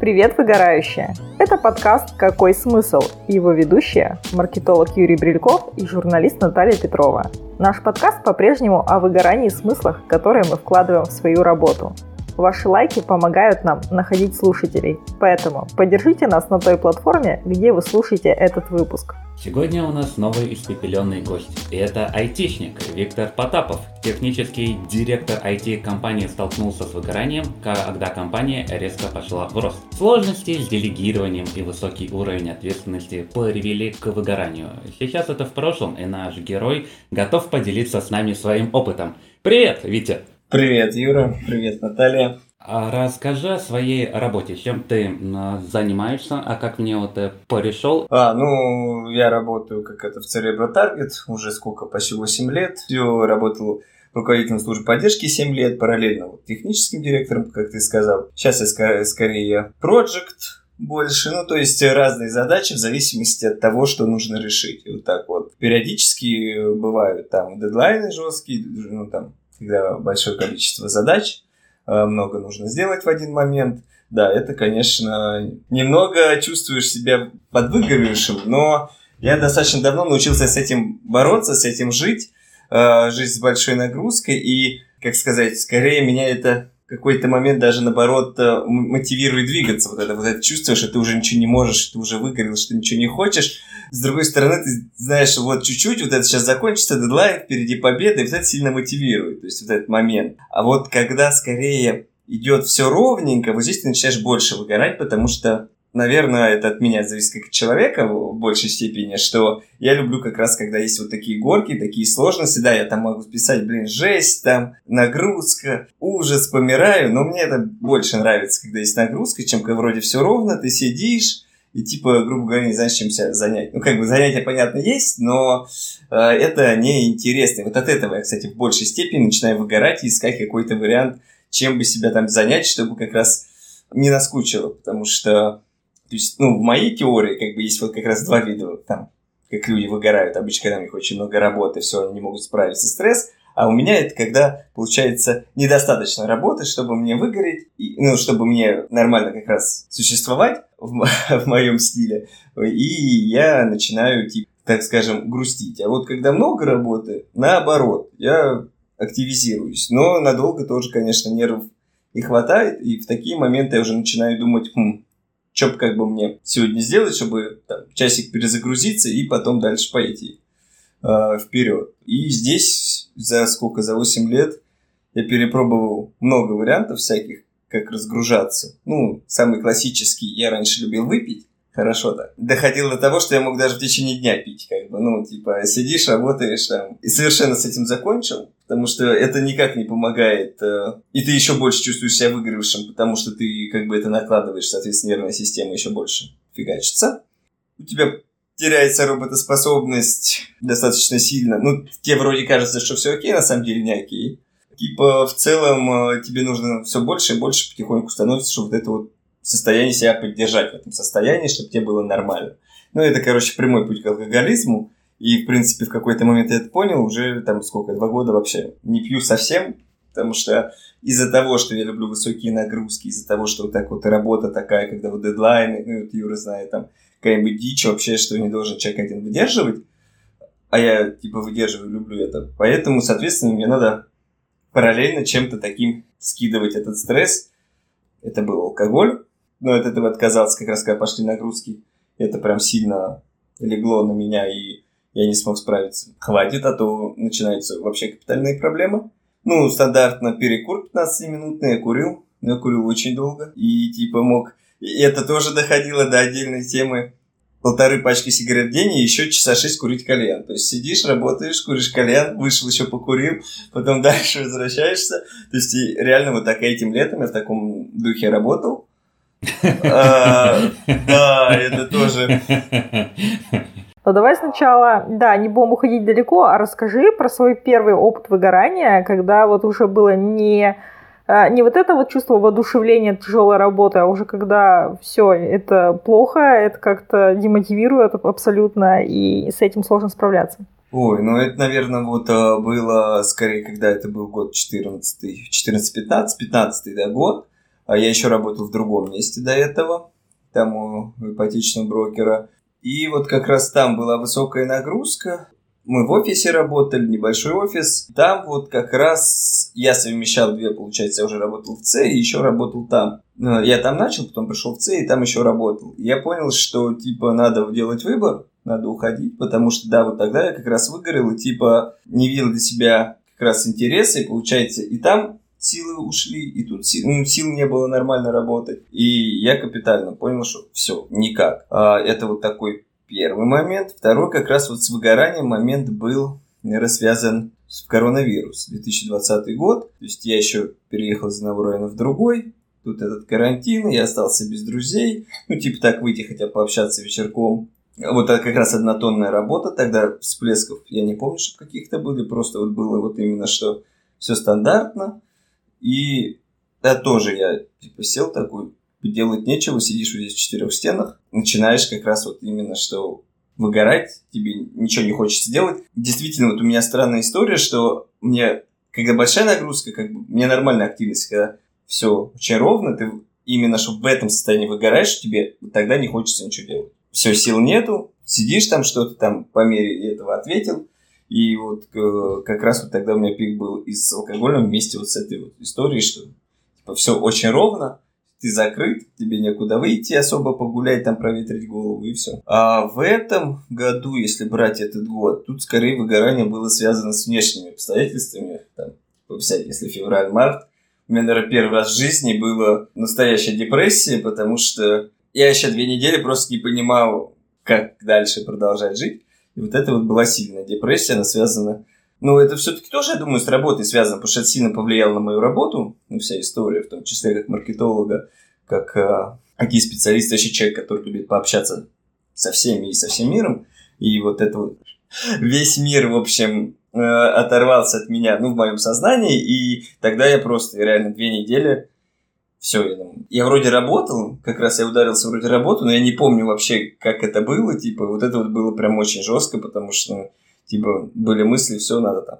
Привет, выгорающие! Это подкаст «Какой смысл?» и его ведущая – маркетолог Юрий Брильков и журналист Наталья Петрова. Наш подкаст по-прежнему о выгорании и смыслах, которые мы вкладываем в свою работу – Ваши лайки помогают нам находить слушателей, поэтому поддержите нас на той платформе, где вы слушаете этот выпуск. Сегодня у нас новый испепеленный гость, и это айтишник Виктор Потапов. Технический директор IT-компании столкнулся с выгоранием, когда компания резко пошла в рост. Сложности с делегированием и высокий уровень ответственности привели к выгоранию. Сейчас это в прошлом, и наш герой готов поделиться с нами своим опытом. Привет, Витя! Привет, Юра. Привет, Наталья. А расскажи о своей работе, чем ты занимаешься, а как мне вот э, пришел? А, ну, я работаю как это в Cerebro Target уже сколько, почти 8 лет. Все работал руководителем службы поддержки 7 лет, параллельно вот, техническим директором, как ты сказал. Сейчас я скорее, скорее project больше, ну, то есть разные задачи в зависимости от того, что нужно решить. Вот так вот. Периодически бывают там дедлайны жесткие, ну, там, когда большое количество задач, э, много нужно сделать в один момент. Да, это, конечно, немного чувствуешь себя подвыгоревшим, но я достаточно давно научился с этим бороться, с этим жить, э, жить с большой нагрузкой, и, как сказать, скорее меня это какой-то момент даже наоборот э, мотивирует двигаться. Вот это, вот это чувство, что ты уже ничего не можешь, ты уже выгорел, что ты ничего не хочешь. С другой стороны, ты знаешь, вот чуть-чуть, вот это сейчас закончится, дедлайн, впереди победа, и вот это сильно мотивирует, то есть вот этот момент. А вот когда скорее идет все ровненько, вот здесь ты начинаешь больше выгорать, потому что наверное, это от меня зависит как от человека в большей степени, что я люблю как раз, когда есть вот такие горки, такие сложности, да, я там могу писать, блин, жесть, там, нагрузка, ужас, помираю, но мне это больше нравится, когда есть нагрузка, чем когда вроде все ровно, ты сидишь, и типа, грубо говоря, не знаешь, чем себя занять. Ну, как бы занятия, понятно, есть, но э, это неинтересно. Вот от этого я, кстати, в большей степени начинаю выгорать и искать какой-то вариант, чем бы себя там занять, чтобы как раз не наскучило, потому что то есть, ну, в моей теории, как бы, есть вот как раз два вида, там, как люди выгорают. Обычно, когда у них очень много работы, все, они не могут справиться с стресс. А у меня это когда, получается, недостаточно работы, чтобы мне выгореть, и, ну, чтобы мне нормально как раз существовать в, в моем стиле. И я начинаю, типа, так скажем, грустить. А вот когда много работы, наоборот, я активизируюсь. Но надолго тоже, конечно, нервов не хватает. И в такие моменты я уже начинаю думать, хм, что как бы мне сегодня сделать, чтобы там, часик перезагрузиться и потом дальше пойти э, вперед. И здесь за сколько, за 8 лет я перепробовал много вариантов всяких, как разгружаться. Ну, самый классический, я раньше любил выпить, хорошо так. Доходило до того, что я мог даже в течение дня пить, как бы, ну, типа, сидишь, работаешь там. И совершенно с этим закончил, потому что это никак не помогает. Э, и ты еще больше чувствуешь себя выигравшим, потому что ты, как бы, это накладываешь, соответственно, нервная система еще больше фигачится. У тебя теряется работоспособность достаточно сильно. Ну, тебе вроде кажется, что все окей, на самом деле не окей. Типа, в целом, э, тебе нужно все больше и больше потихоньку становится, чтобы вот это вот состоянии себя поддержать в этом состоянии, чтобы тебе было нормально. Ну, это, короче, прямой путь к алкоголизму. И, в принципе, в какой-то момент я это понял, уже там сколько, два года вообще не пью совсем, потому что из-за того, что я люблю высокие нагрузки, из-за того, что вот так вот работа такая, когда вот дедлайны, ну, вот Юра знает, там, какая-нибудь дичь вообще, что не должен человек один выдерживать, а я, типа, выдерживаю, люблю это. Поэтому, соответственно, мне надо параллельно чем-то таким скидывать этот стресс. Это был алкоголь, но от этого отказался как раз, когда пошли нагрузки. Это прям сильно легло на меня, и я не смог справиться. Хватит, а то начинаются вообще капитальные проблемы. Ну, стандартно перекур 15-минутный, я курил, но я курил очень долго. И типа мог... И это тоже доходило до отдельной темы. Полторы пачки сигарет в день и еще часа шесть курить кальян. То есть сидишь, работаешь, куришь кальян, вышел еще покурил, потом дальше возвращаешься. То есть реально вот так этим летом я в таком духе работал. А, да, это тоже. Ну давай сначала, да, не будем уходить далеко, а расскажи про свой первый опыт выгорания, когда вот уже было не а, не вот это вот чувство воодушевления тяжелой работы, а уже когда все, это плохо, это как-то демотивирует абсолютно, и с этим сложно справляться. Ой, ну это, наверное, вот а, было скорее, когда это был год 14, 14-15, 15 да, год. А я еще работал в другом месте до этого, там у ипотечного брокера. И вот как раз там была высокая нагрузка. Мы в офисе работали, небольшой офис. Там вот как раз я совмещал две, получается, я уже работал в С и еще работал там. Я там начал, потом пришел в С и там еще работал. Я понял, что типа надо делать выбор, надо уходить, потому что да, вот тогда я как раз выгорел и типа не видел для себя как раз интереса, и получается и там силы ушли, и тут сил, ну, сил не было нормально работать. И я капитально понял, что все, никак. А, это вот такой первый момент. Второй как раз вот с выгоранием момент был, связан с коронавирус. 2020 год. То есть я еще переехал из одного района в другой. Тут этот карантин, я остался без друзей. Ну, типа так выйти хотя пообщаться вечерком. Вот это как раз однотонная работа, тогда всплесков я не помню, что каких-то были, просто вот было вот именно, что все стандартно, и да, тоже я типа сел такой, делать нечего, сидишь здесь в четырех стенах, начинаешь как раз вот именно что выгорать, тебе ничего не хочется делать. Действительно, вот у меня странная история, что мне, когда большая нагрузка, как бы, мне нормальная активность, когда все очень ровно, ты именно что в этом состоянии выгораешь, тебе тогда не хочется ничего делать. Все, сил нету, сидишь там, что-то там по мере этого ответил, и вот э, как раз вот тогда у меня пик был и с алкоголем вместе вот с этой вот историей, что типа все очень ровно, ты закрыт, тебе некуда выйти особо погулять, там проветрить голову и все. А в этом году, если брать этот год, тут скорее выгорание было связано с внешними обстоятельствами. Там, взять, если февраль-март, у меня, наверное, первый раз в жизни была настоящая депрессия, потому что я еще две недели просто не понимал, как дальше продолжать жить. И вот это вот была сильная депрессия, она связана... Ну, это все-таки тоже, я думаю, с работой связано, потому что это сильно повлияло на мою работу, ну, вся история, в том числе как маркетолога, как э, IT-специалист, вообще человек, который любит пообщаться со всеми и со всем миром. И вот это вот весь мир, в общем, э, оторвался от меня, ну, в моем сознании, и тогда я просто реально две недели все, я, я вроде работал, как раз я ударился вроде работу, но я не помню вообще, как это было, типа, вот это вот было прям очень жестко, потому что, ну, типа, были мысли, все, надо там,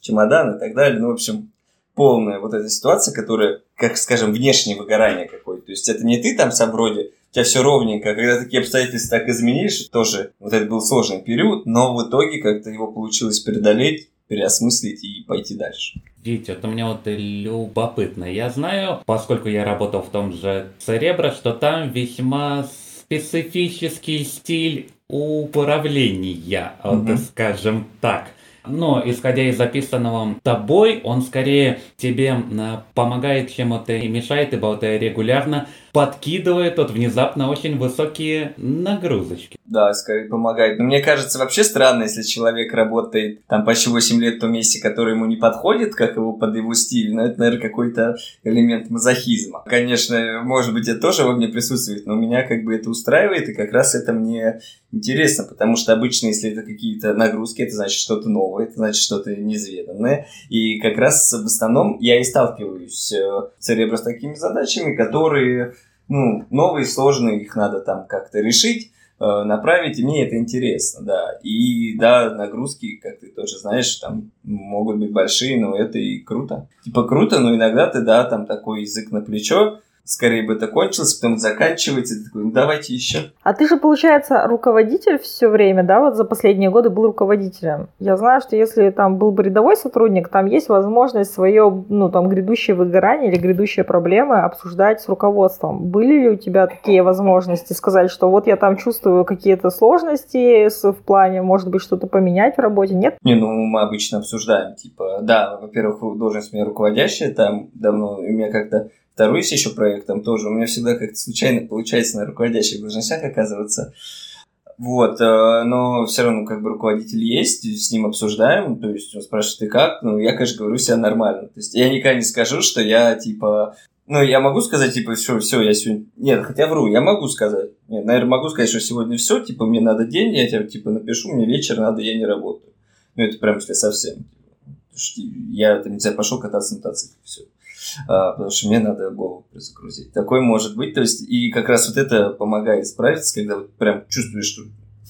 чемодан и так далее, ну, в общем, полная вот эта ситуация, которая, как, скажем, внешнее выгорание какое-то, то есть это не ты там сам вроде, у тебя все ровненько, а когда такие обстоятельства так изменишь, тоже вот это был сложный период, но в итоге как-то его получилось преодолеть, переосмыслить и пойти дальше. Видите, вот у меня вот любопытно. Я знаю, поскольку я работал в том же Церебро, что там весьма специфический стиль управления, mm-hmm. вот скажем так. Но, исходя из записанного тобой, он скорее тебе помогает, чем это мешает, ибо это регулярно подкидывает вот внезапно очень высокие нагрузочки. Да, скорее помогает. Но мне кажется, вообще странно, если человек работает там почти 8 лет в том месте, которое ему не подходит, как его под его стиль. Но это, наверное, какой-то элемент мазохизма. Конечно, может быть, это тоже во мне присутствует, но меня как бы это устраивает, и как раз это мне интересно, потому что обычно, если это какие-то нагрузки, это значит что-то новое, это значит что-то неизведанное. И как раз в основном я и сталкиваюсь э, церебро с такими задачами, которые ну, новые, сложные, их надо там как-то решить, э, направить, и мне это интересно, да. И да, нагрузки, как ты тоже знаешь, там могут быть большие, но это и круто. Типа круто, но иногда ты, да, там такой язык на плечо, скорее бы это кончилось, потом заканчивается, ты такой, ну давайте еще. А ты же, получается, руководитель все время, да, вот за последние годы был руководителем. Я знаю, что если там был бы рядовой сотрудник, там есть возможность свое, ну, там, грядущее выгорание или грядущие проблемы обсуждать с руководством. Были ли у тебя такие возможности сказать, что вот я там чувствую какие-то сложности в плане, может быть, что-то поменять в работе? Нет? Не, ну, мы обычно обсуждаем, типа, да, во-первых, должность у меня руководящая, там давно у меня как-то Второй есть еще проект, там тоже у меня всегда как-то случайно получается на руководящих должностях оказываться. Вот, э, но все равно как бы руководитель есть, с ним обсуждаем, то есть он спрашивает, ты как? Ну, я, конечно, говорю себя нормально. То есть я никогда не скажу, что я, типа, ну, я могу сказать, типа, все, все, я сегодня... Нет, хотя вру, я могу сказать. Нет, наверное, могу сказать, что сегодня все, типа, мне надо день, я тебе, типа, напишу, мне вечер надо, я не работаю. Ну, это прям, если совсем. Я, там, не знаю, пошел кататься на мотоцикле, все. А, потому что мне надо голову загрузить. Такой может быть. То есть, и как раз вот это помогает справиться, когда вот прям чувствуешь, что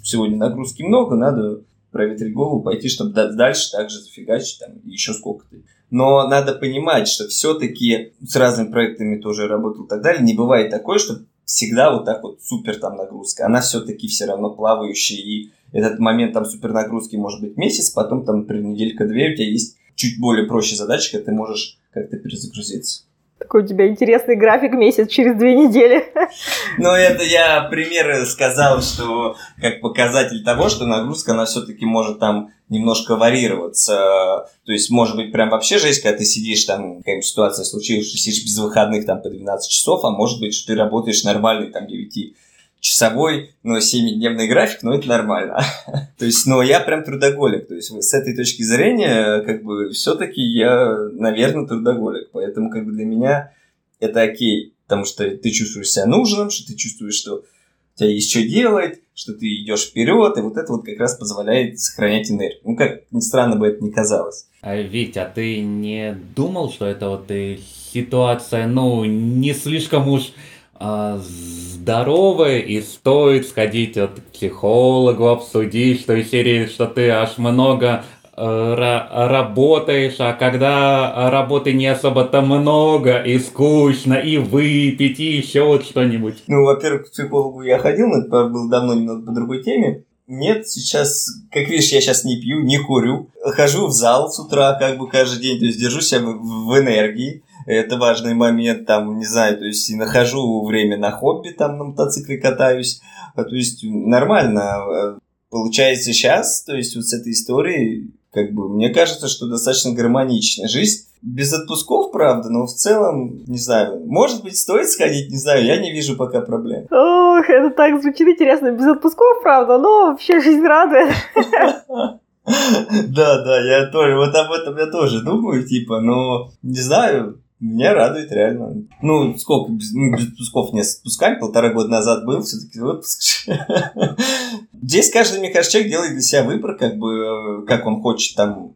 сегодня нагрузки много, надо проветрить голову, пойти, чтобы дальше также зафигачить там еще сколько-то. Но надо понимать, что все-таки с разными проектами тоже работал и так далее. Не бывает такое, что всегда вот так вот супер там нагрузка. Она все-таки все равно плавающая. И этот момент там супер нагрузки может быть месяц, потом там при неделька-две у тебя есть чуть более проще задача, когда ты можешь как-то перезагрузиться. Такой у тебя интересный график месяц через две недели. Ну, это я примеры сказал, что как показатель того, что нагрузка, она все-таки может там немножко варьироваться. То есть, может быть, прям вообще жесть, когда ты сидишь, там, какая-нибудь ситуация случилась, что сидишь без выходных там по 12 часов, а может быть, что ты работаешь нормальный там 9 часовой, но 7-дневный график, ну, это нормально. то есть, но я прям трудоголик. То есть, с этой точки зрения, как бы, все-таки я, наверное, трудоголик. Поэтому, как бы, для меня это окей. Потому что ты чувствуешь себя нужным, что ты чувствуешь, что у тебя есть что делать, что ты идешь вперед, и вот это вот как раз позволяет сохранять энергию. Ну, как ни странно бы это ни казалось. А, Вить, а ты не думал, что это вот и ситуация, ну, не слишком уж а, здоровая и стоит сходить от психологу, обсудить, что из серии, что ты аж много э, работаешь, а когда работы не особо-то много, и скучно, и выпить, и еще вот что-нибудь. Ну, во-первых, к психологу я ходил, но это было давно немного по другой теме. Нет, сейчас, как видишь, я сейчас не пью, не курю. Хожу в зал с утра, как бы каждый день, то есть держу себя в энергии это важный момент, там, не знаю, то есть нахожу время на хобби, там, на мотоцикле катаюсь, а, то есть нормально. А, получается сейчас, то есть вот с этой историей, как бы, мне кажется, что достаточно гармоничная жизнь. Без отпусков, правда, но в целом, не знаю, может быть, стоит сходить, не знаю, я не вижу пока проблем. Ох, это так звучит интересно. Без отпусков, правда, но вообще жизнь радует. Да, да, я тоже, вот об этом я тоже думаю, типа, но не знаю, меня радует реально. Ну, сколько, без, ну, без отпусков не отпускали, полтора года назад был все-таки выпуск. Здесь каждый, мне кажется, человек делает для себя выбор, как бы, как он хочет там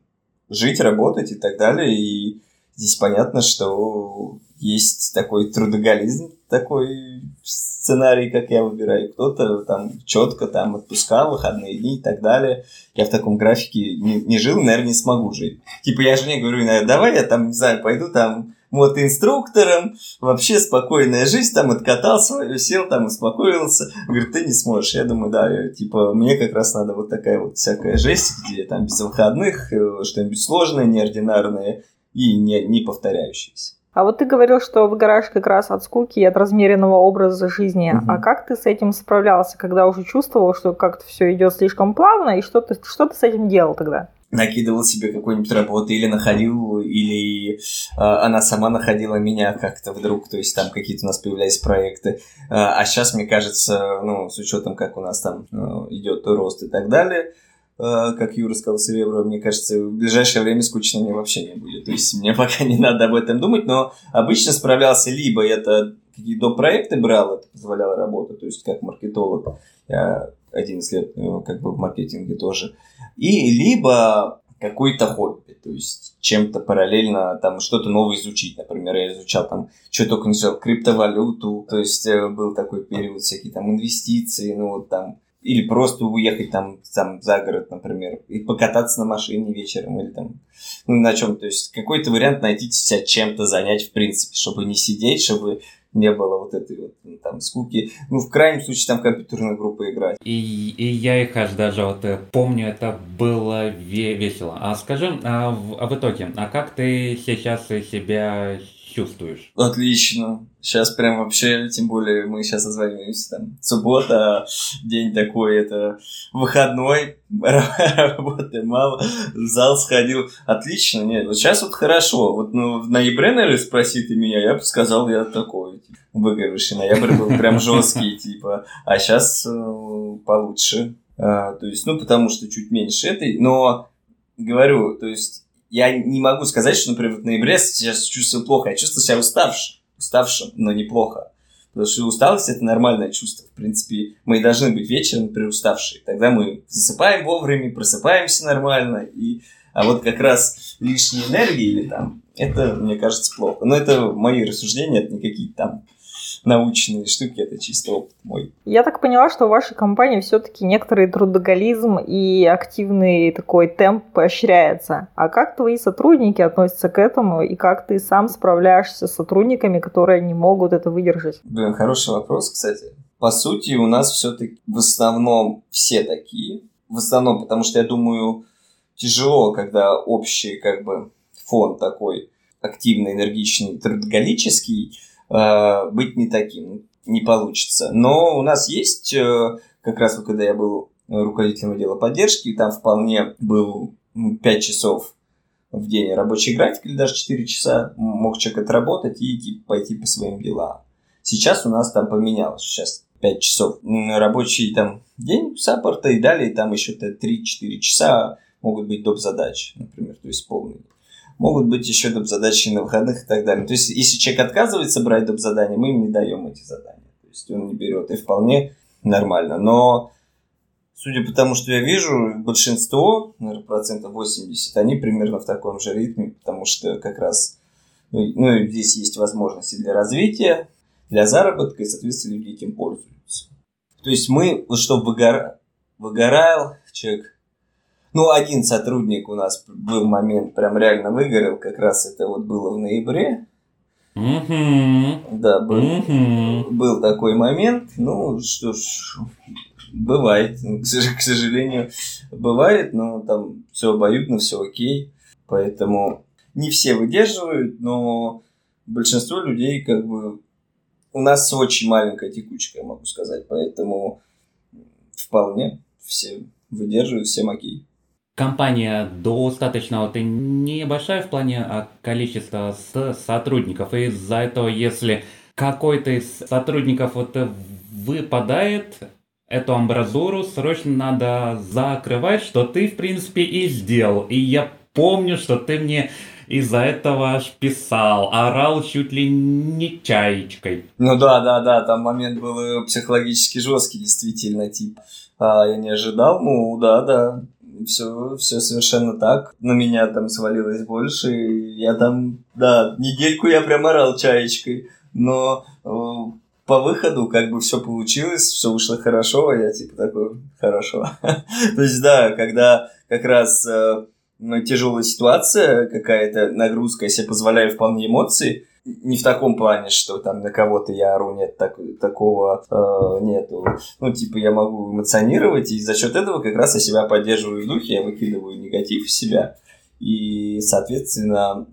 жить, работать и так далее. И здесь понятно, что есть такой трудоголизм, такой сценарий, как я выбираю. Кто-то там четко там отпуска, выходные дни и так далее. Я в таком графике не, не жил, наверное, не смогу жить. Типа я жене говорю, наверное, давай я там, не знаю, пойду там мотоинструктором, вообще спокойная жизнь, там откатал свою, сел там, успокоился. Говорит, ты не сможешь. Я думаю, да, я, типа, мне как раз надо вот такая вот всякая жесть, где там без выходных, э, что-нибудь сложное, неординарное и не, не повторяющееся. А вот ты говорил, что выгораешь как раз от скуки и от размеренного образа жизни. Угу. А как ты с этим справлялся, когда уже чувствовал, что как-то все идет слишком плавно, и что ты, что ты с этим делал тогда? Накидывал себе какой-нибудь работы или находил, или э, она сама находила меня как-то вдруг, то есть там какие-то у нас появлялись проекты. Э, а сейчас, мне кажется, ну, с учетом, как у нас там э, идет рост и так далее, э, как Юра сказал, Серебро, мне кажется, в ближайшее время скучно мне вообще не будет. То есть мне пока не надо об этом думать, но обычно справлялся либо это какие-то проекты брал, это позволяло работать, то есть как маркетолог. Я 11 лет э, как бы в маркетинге тоже. И либо какой-то хобби, то есть чем-то параллельно там что-то новое изучить. Например, я изучал там, что только не изучал, криптовалюту, то есть э, был такой период, всякие там инвестиции, ну вот там или просто уехать там, там за город, например, и покататься на машине вечером или там ну, на чем. То есть какой-то вариант найти себя чем-то занять, в принципе, чтобы не сидеть, чтобы не было вот этой вот ну, там скуки. Ну, в крайнем случае, там компьютерная группа играть. И, и я их аж даже вот э, помню, это было весело. А скажи, а в, а в итоге, а как ты сейчас себя чувствуешь? Отлично. Сейчас прям вообще, тем более мы сейчас созваниваемся, там, суббота, день такой, это выходной, работы мало, в зал сходил. Отлично, нет, вот сейчас вот хорошо. Вот ну, в ноябре, наверное, спроси ты меня, я бы сказал, я такой, типа, выгоревший. Ноябрь был прям жесткий, типа, а сейчас э, получше. А, то есть, ну, потому что чуть меньше этой, но говорю, то есть я не могу сказать, что, например, в ноябре сейчас чувствую плохо. Я чувствую себя уставшим. Уставшим, но неплохо. Потому что усталость – это нормальное чувство. В принципе, мы должны быть вечером, например, уставшие. Тогда мы засыпаем вовремя, просыпаемся нормально. И... А вот как раз лишняя энергия или там, это, мне кажется, плохо. Но это мои рассуждения, это не какие-то там научные штуки, это чисто опыт мой. Я так поняла, что в вашей компании все-таки некоторый трудоголизм и активный такой темп поощряется. А как твои сотрудники относятся к этому, и как ты сам справляешься с сотрудниками, которые не могут это выдержать? Блин, хороший вопрос, кстати. По сути, у нас все-таки в основном все такие. В основном, потому что я думаю, тяжело, когда общий как бы фон такой активный, энергичный, трудоголический, э, быть не таким не получится. Но у нас есть, э, как раз вот когда я был руководителем отдела поддержки, там вполне был 5 часов в день рабочий график, или даже 4 часа мог человек отработать и идти, пойти по своим делам. Сейчас у нас там поменялось, сейчас 5 часов рабочий там день саппорта, и далее там еще 3-4 часа могут быть доп. задачи, например, то есть полный могут быть еще доп. задачи на выходных и так далее. То есть, если человек отказывается брать доп. задания, мы им не даем эти задания. То есть, он не берет, и вполне нормально. Но, судя по тому, что я вижу, большинство, наверное, процентов 80, они примерно в таком же ритме, потому что как раз ну, ну здесь есть возможности для развития, для заработка, и, соответственно, люди этим пользуются. То есть мы, чтобы выгора... выгорал человек, ну, один сотрудник у нас был момент, прям реально выгорел, как раз это вот было в ноябре. Mm-hmm. Да, был, mm-hmm. был такой момент. Ну, что ж, бывает, к сожалению, бывает, но там все обоюдно, все окей. Поэтому не все выдерживают, но большинство людей как бы... У нас очень маленькая текучка, я могу сказать, поэтому вполне все выдерживают, всем окей компания достаточно вот, небольшая в плане а, количества сотрудников. И из-за этого, если какой-то из сотрудников вот выпадает, эту амбразуру срочно надо закрывать, что ты, в принципе, и сделал. И я помню, что ты мне из-за этого аж писал, орал чуть ли не чаечкой. Ну да, да, да, там момент был э, психологически жесткий, действительно, типа. А, я не ожидал, ну да, да все, все совершенно так. На меня там свалилось больше. Я там, да, недельку я прям орал чаечкой. Но э, по выходу как бы все получилось, все вышло хорошо, а я типа такой, хорошо. То есть, да, когда как раз э, тяжелая ситуация, какая-то нагрузка, я себе позволяю вполне эмоции, не в таком плане, что там на кого-то я ору, нет, так, такого э, нету. Ну, типа, я могу эмоционировать, и за счет этого как раз я себя поддерживаю в духе, я выкидываю негатив в себя. И, соответственно,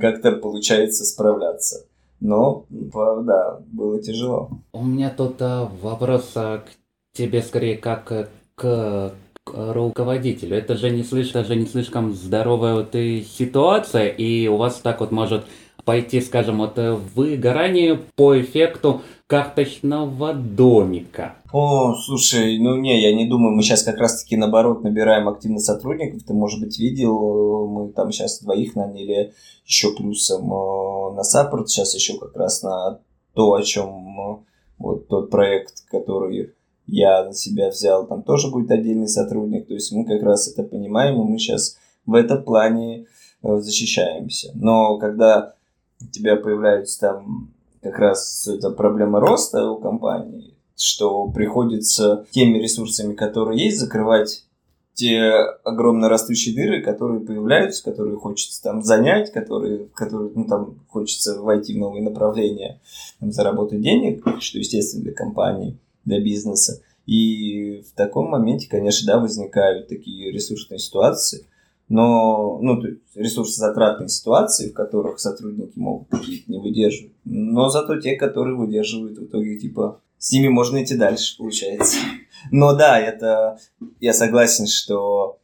как-то получается справляться. Но, да, было тяжело. У меня тут а, вопрос а, к тебе скорее как к, к руководителю. Это же не слишком, же не слишком здоровая вот и ситуация, и у вас так вот может пойти, скажем, вот э, выгорание по эффекту карточного домика. О, слушай, ну не, я не думаю, мы сейчас как раз-таки наоборот набираем активно сотрудников. Ты, может быть, видел, мы там сейчас двоих наняли еще плюсом э, на саппорт, сейчас еще как раз на то, о чем э, вот тот проект, который я на себя взял, там тоже будет отдельный сотрудник. То есть мы как раз это понимаем, и мы сейчас в этом плане защищаемся. Но когда у тебя появляется там как раз эта проблема роста у компании, что приходится теми ресурсами, которые есть, закрывать те огромно растущие дыры, которые появляются, которые хочется там занять, которые, которые ну, там хочется войти в новые направления, там, заработать денег, что естественно для компании, для бизнеса. И в таком моменте, конечно, да, возникают такие ресурсные ситуации, но ну, то ресурсозатратные ситуации, в которых сотрудники могут какие-то не выдерживать. Но зато те, которые выдерживают, в итоге, типа, с ними можно идти дальше, получается. Но да, это я согласен, что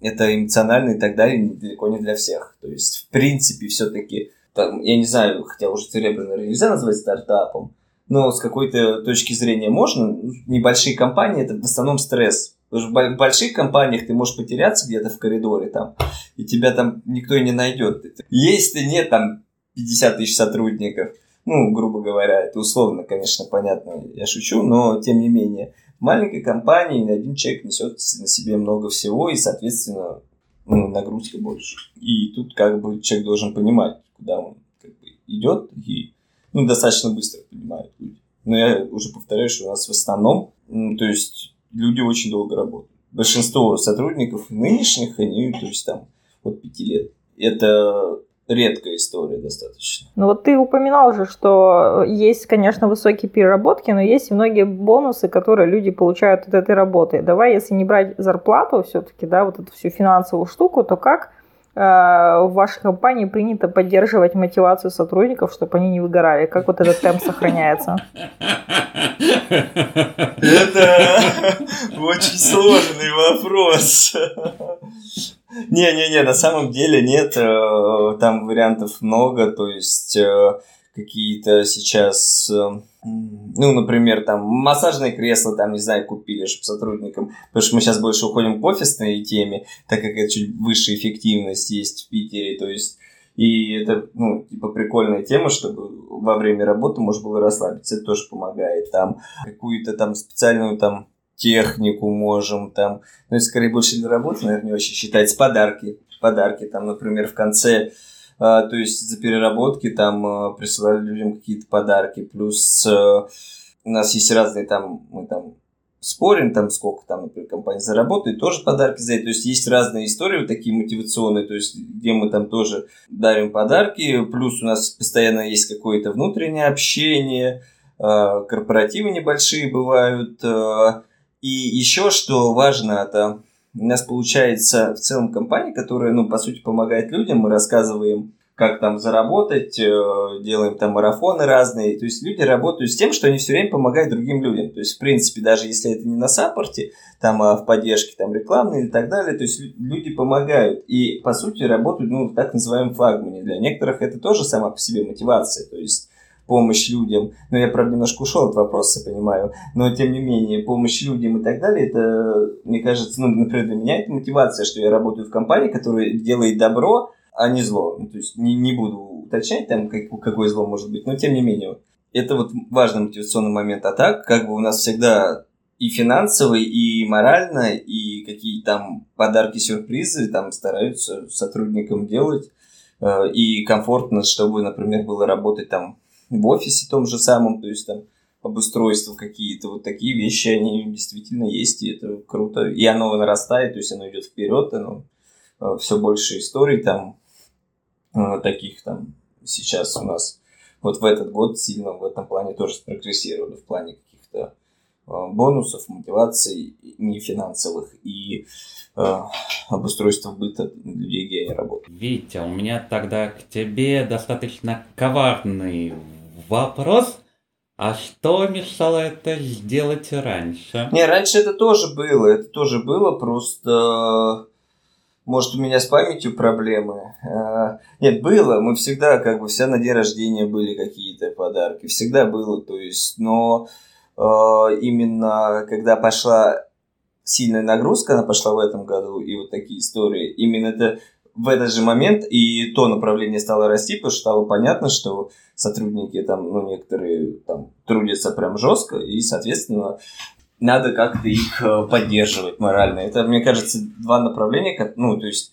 это эмоционально и так далее далеко не для всех. То есть, в принципе, все-таки, я не знаю, хотя уже наверное, нельзя назвать стартапом, но с какой-то точки зрения можно. Небольшие компании – это в основном стресс Потому что в больших компаниях ты можешь потеряться где-то в коридоре там, и тебя там никто и не найдет. Если нет там 50 тысяч сотрудников, ну, грубо говоря, это условно, конечно, понятно, я шучу, но тем не менее, в маленькой компании один человек несет на себе много всего, и, соответственно, ну, нагрузка больше. И тут как бы человек должен понимать, куда он как бы, идет, и ну, достаточно быстро понимают люди. Но я уже повторяю, что у нас в основном, то есть люди очень долго работают. Большинство сотрудников нынешних, они, то есть там от пяти лет. Это редкая история достаточно. Ну вот ты упоминал же, что есть, конечно, высокие переработки, но есть и многие бонусы, которые люди получают от этой работы. Давай, если не брать зарплату все-таки, да, вот эту всю финансовую штуку, то как в вашей компании принято поддерживать мотивацию сотрудников, чтобы они не выгорали? Как вот этот темп сохраняется? Это очень сложный вопрос. Не-не-не, на самом деле нет, э, там вариантов много, то есть э, какие-то сейчас, э, ну, например, там массажные кресла, там, не знаю, купили, чтобы сотрудникам, потому что мы сейчас больше уходим к офисной теме, так как это чуть выше эффективность есть в Питере, то есть и это, ну, типа, прикольная тема, чтобы во время работы можно было расслабиться. Это тоже помогает. Там какую-то там специальную там технику можем там, ну, скорее больше для работы, наверное, не очень считается, подарки, подарки там, например, в конце, то есть за переработки там а, присылали людям какие-то подарки, плюс а, у нас есть разные там, мы там спорим, там сколько там, например, компания заработает, тоже подарки за это. То есть есть разные истории вот такие мотивационные, то есть где мы там тоже дарим подарки, плюс у нас постоянно есть какое-то внутреннее общение, корпоративы небольшие бывают, и еще что важно, это у нас получается в целом компания, которая, ну, по сути, помогает людям. Мы рассказываем, как там заработать, э, делаем там марафоны разные. То есть люди работают с тем, что они все время помогают другим людям. То есть, в принципе, даже если это не на саппорте, там, а в поддержке там рекламной и так далее, то есть люди помогают. И, по сути, работают, ну, в так называемом флагмане. Для некоторых это тоже сама по себе мотивация. То есть помощь людям. Но я, правда, немножко ушел от вопроса, понимаю. Но, тем не менее, помощь людям и так далее, это, мне кажется, ну, например, для меня это мотивация, что я работаю в компании, которая делает добро, а не зло. Ну, то есть не, не буду уточнять, там, как, какое зло может быть, но тем не менее. Это вот важный мотивационный момент. А так, как бы у нас всегда и финансово, и морально, и какие там подарки, сюрпризы там стараются сотрудникам делать. Э, и комфортно, чтобы, например, было работать там в офисе том же самом, то есть там обустройства какие-то, вот такие вещи, они действительно есть, и это круто. И оно нарастает, то есть оно идет вперед, оно э, все больше историй там э, таких там сейчас у нас вот в этот год сильно в этом плане тоже спрогрессировали, в плане каких-то э, бонусов, мотиваций не финансовых и э, обустройства быта людей, где они работают. Витя, у меня тогда к тебе достаточно коварный Вопрос, а что мешало это сделать раньше? Не, раньше это тоже было, это тоже было, просто может у меня с памятью проблемы. А, нет, было, мы всегда, как бы, вся на день рождения были какие-то подарки, всегда было, то есть, но а, именно когда пошла сильная нагрузка, она пошла в этом году, и вот такие истории, именно это в этот же момент и то направление стало расти, потому что стало понятно, что сотрудники там, ну, некоторые там трудятся прям жестко, и, соответственно, надо как-то их э, поддерживать морально. Это, мне кажется, два направления, ну, то есть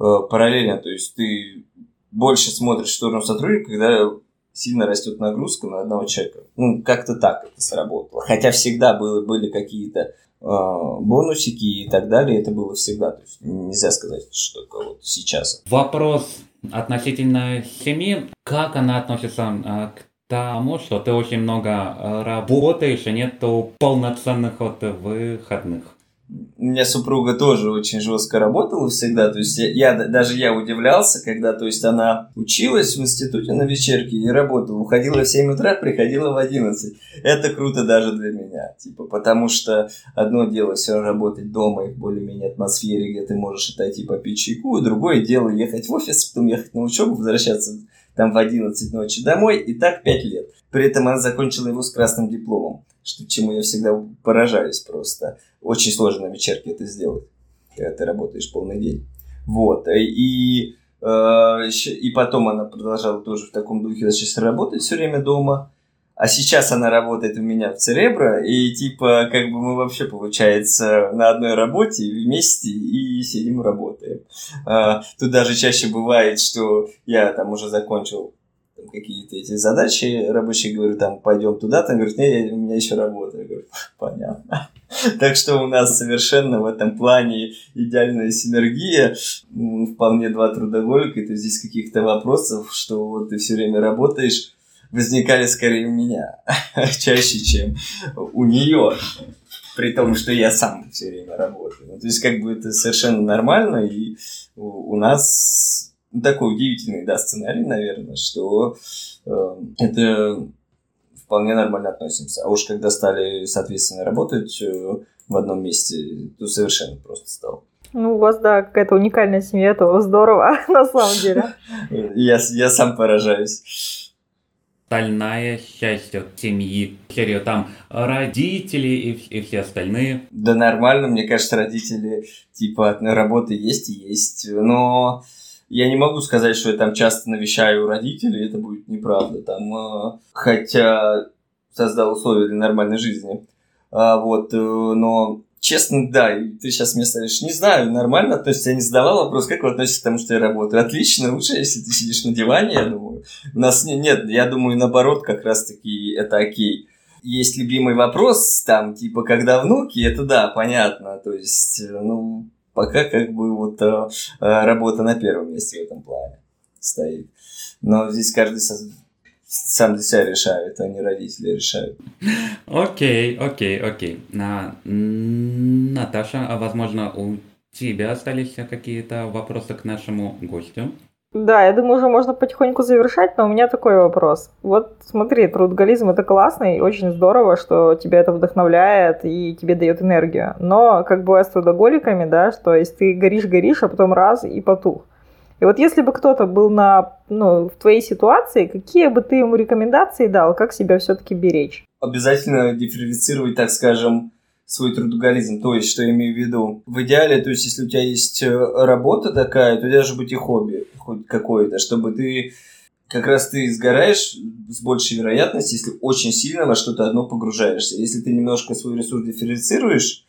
э, параллельно, то есть ты больше смотришь в сторону сотрудника, когда сильно растет нагрузка на одного человека. Ну, как-то так это сработало. Хотя всегда было, были какие-то бонусики и так далее, это было всегда. То есть нельзя сказать, что вот сейчас. Вопрос относительно семьи. Как она относится а, к тому, что ты очень много а, работаешь и нету полноценных вот выходных? У меня супруга тоже очень жестко работала всегда, то есть я, я даже я удивлялся, когда, то есть она училась в институте на вечерке и работала, уходила в 7 утра, приходила в 11. Это круто даже для меня, типа, потому что одно дело все работать дома и в более-менее атмосфере, где ты можешь отойти попить чайку, и другое дело ехать в офис, потом ехать на учебу, возвращаться там в 11 ночи домой, и так 5 лет. При этом она закончила его с красным дипломом, что, чему я всегда поражаюсь просто. Очень сложно на вечерке это сделать, когда ты работаешь полный день. Вот, и, э, и потом она продолжала тоже в таком духе сейчас работать все время дома. А сейчас она работает у меня в Церебро, и типа, как бы мы вообще, получается, на одной работе вместе и сидим работаем. А, тут даже чаще бывает, что я там уже закончил какие-то эти задачи рабочие, говорю, там, пойдем туда, там, говорит, нет, у меня еще работа. Я говорю, понятно. Так что у нас совершенно в этом плане идеальная синергия, вполне два трудоголика, и то здесь каких-то вопросов, что вот ты все время работаешь, возникали скорее у меня, чаще, чем у нее. При том, что я сам все время работаю. Ну, то есть, как бы это совершенно нормально, и у нас такой удивительный, да, сценарий, наверное, что э, это вполне нормально относимся. А уж когда стали, соответственно, работать э, в одном месте, то совершенно просто стало. Ну, у вас, да, какая-то уникальная семья, это здорово, на самом деле. Я, я сам поражаюсь остальная часть семьи, серию там родители и, и все остальные. Да нормально, мне кажется, родители типа работы есть и есть, но я не могу сказать, что я там часто навещаю родителей, это будет неправда. Там, э, хотя создал условия для нормальной жизни. А, вот, э, но честно, да, ты сейчас мне ставишь, не знаю, нормально относишься, я не задавал вопрос, как вы относитесь к тому, что я работаю. Отлично, лучше, если ты сидишь на диване, я думаю. У нас нет, я думаю, наоборот, как раз-таки это окей. Есть любимый вопрос, там, типа, когда внуки, это да, понятно, то есть, ну, пока как бы вот а, работа на первом месте в этом плане стоит. Но здесь каждый сам для себя решает, а не родители решают. Окей, окей, окей. На, Наташа, а возможно у тебя остались какие-то вопросы к нашему гостю? Да, я думаю, уже можно потихоньку завершать, но у меня такой вопрос. Вот смотри, трудоголизм это классно и очень здорово, что тебя это вдохновляет и тебе дает энергию. Но как бывает с трудоголиками, да, что если ты горишь-горишь, а потом раз и потух. И вот если бы кто-то был на, ну, в твоей ситуации, какие бы ты ему рекомендации дал, как себя все-таки беречь? Обязательно дифференцировать, так скажем, свой трудоголизм. То есть, что я имею в виду? В идеале, то есть, если у тебя есть э, работа такая, то должно быть и хобби хоть какое-то, чтобы ты как раз ты сгораешь с большей вероятностью, если очень сильно во что-то одно погружаешься. Если ты немножко свой ресурс дифференцируешь,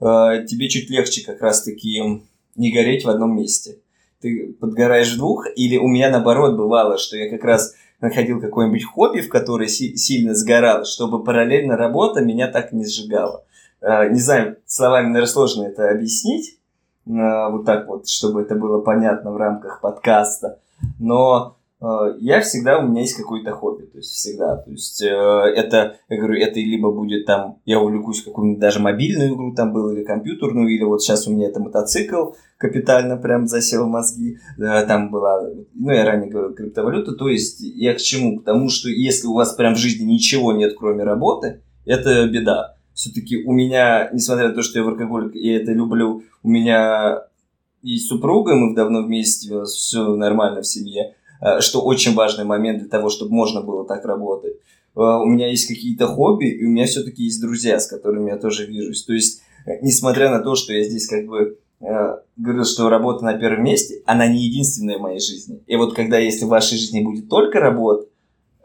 э, тебе чуть легче как раз-таки не гореть в одном месте ты подгораешь в двух, или у меня наоборот бывало, что я как раз находил какое-нибудь хобби, в которое си- сильно сгорал, чтобы параллельно работа меня так не сжигала. Э, не знаю, словами, наверное, сложно это объяснить, э, вот так вот, чтобы это было понятно в рамках подкаста, но Э, я всегда, у меня есть какое-то хобби, то есть всегда, то есть это, я говорю, это либо будет там, я увлекусь какую-нибудь даже мобильную игру там был, или компьютерную, или вот сейчас у меня это мотоцикл капитально прям засел в мозги, там была, ну, я ранее говорил, криптовалюта, то есть я к чему? К тому, что если у вас прям в жизни ничего нет, кроме работы, это беда. Все-таки у меня, несмотря на то, что я в я это люблю, у меня есть супруга, мы давно вместе, у нас все нормально в семье, Э, что очень важный момент для того, чтобы можно было так работать. Э, у меня есть какие-то хобби, и у меня все-таки есть друзья, с которыми я тоже вижусь. То есть, э, несмотря на то, что я здесь как бы говорил, что работа на первом месте, она не единственная в моей жизни. И вот когда, если в вашей жизни будет только работа,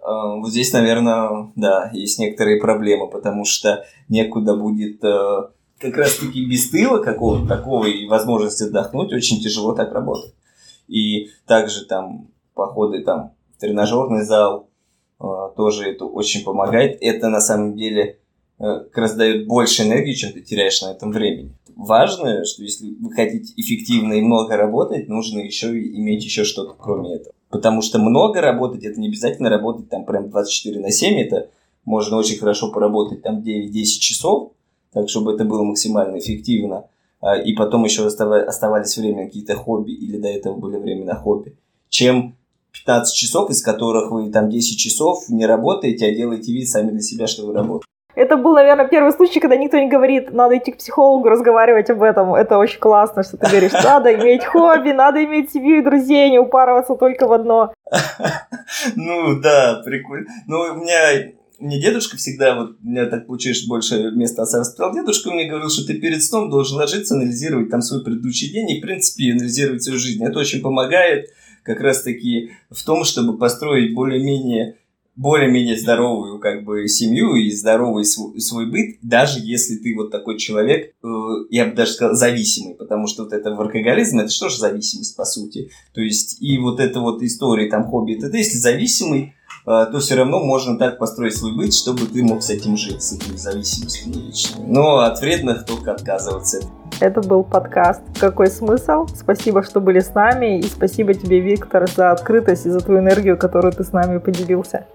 вот здесь, наверное, да, есть некоторые проблемы, потому что некуда будет как раз-таки без тыла какого-то такого и возможности отдохнуть, очень тяжело так работать. И также там походы там в тренажерный зал, э, тоже это очень помогает. Это на самом деле э, как раз дает больше энергии, чем ты теряешь на этом времени. Важно, что если вы хотите эффективно и много работать, нужно еще иметь еще что-то кроме этого. Потому что много работать, это не обязательно работать там прям 24 на 7, это можно очень хорошо поработать там 9-10 часов, так чтобы это было максимально эффективно. А, и потом еще оставались время какие-то хобби, или до этого были время на хобби, чем 15 часов, из которых вы там 10 часов не работаете, а делаете вид сами для себя, что вы работаете. Это был, наверное, первый случай, когда никто не говорит, надо идти к психологу, разговаривать об этом. Это очень классно, что ты говоришь, надо иметь хобби, надо иметь семью и друзей, не упарываться только в одно. Ну да, прикольно. Ну, у меня мне дедушка всегда, вот у меня так получилось больше места отца воспитал, дедушка мне говорил, что ты перед сном должен ложиться, анализировать там свой предыдущий день и, в принципе, анализировать свою жизнь. Это очень помогает как раз-таки в том, чтобы построить более-менее более-менее здоровую как бы семью и здоровый свой, свой быт, даже если ты вот такой человек, э, я бы даже сказал, зависимый, потому что вот это workaholism, это что же зависимость по сути? То есть и вот эта вот история, там, хобби, это если зависимый, то все равно можно так построить свой быт, чтобы ты мог с этим жить, с этой зависимостью личной. Но от вредных только отказываться. Это был подкаст «Какой смысл?». Спасибо, что были с нами, и спасибо тебе, Виктор, за открытость и за ту энергию, которую ты с нами поделился.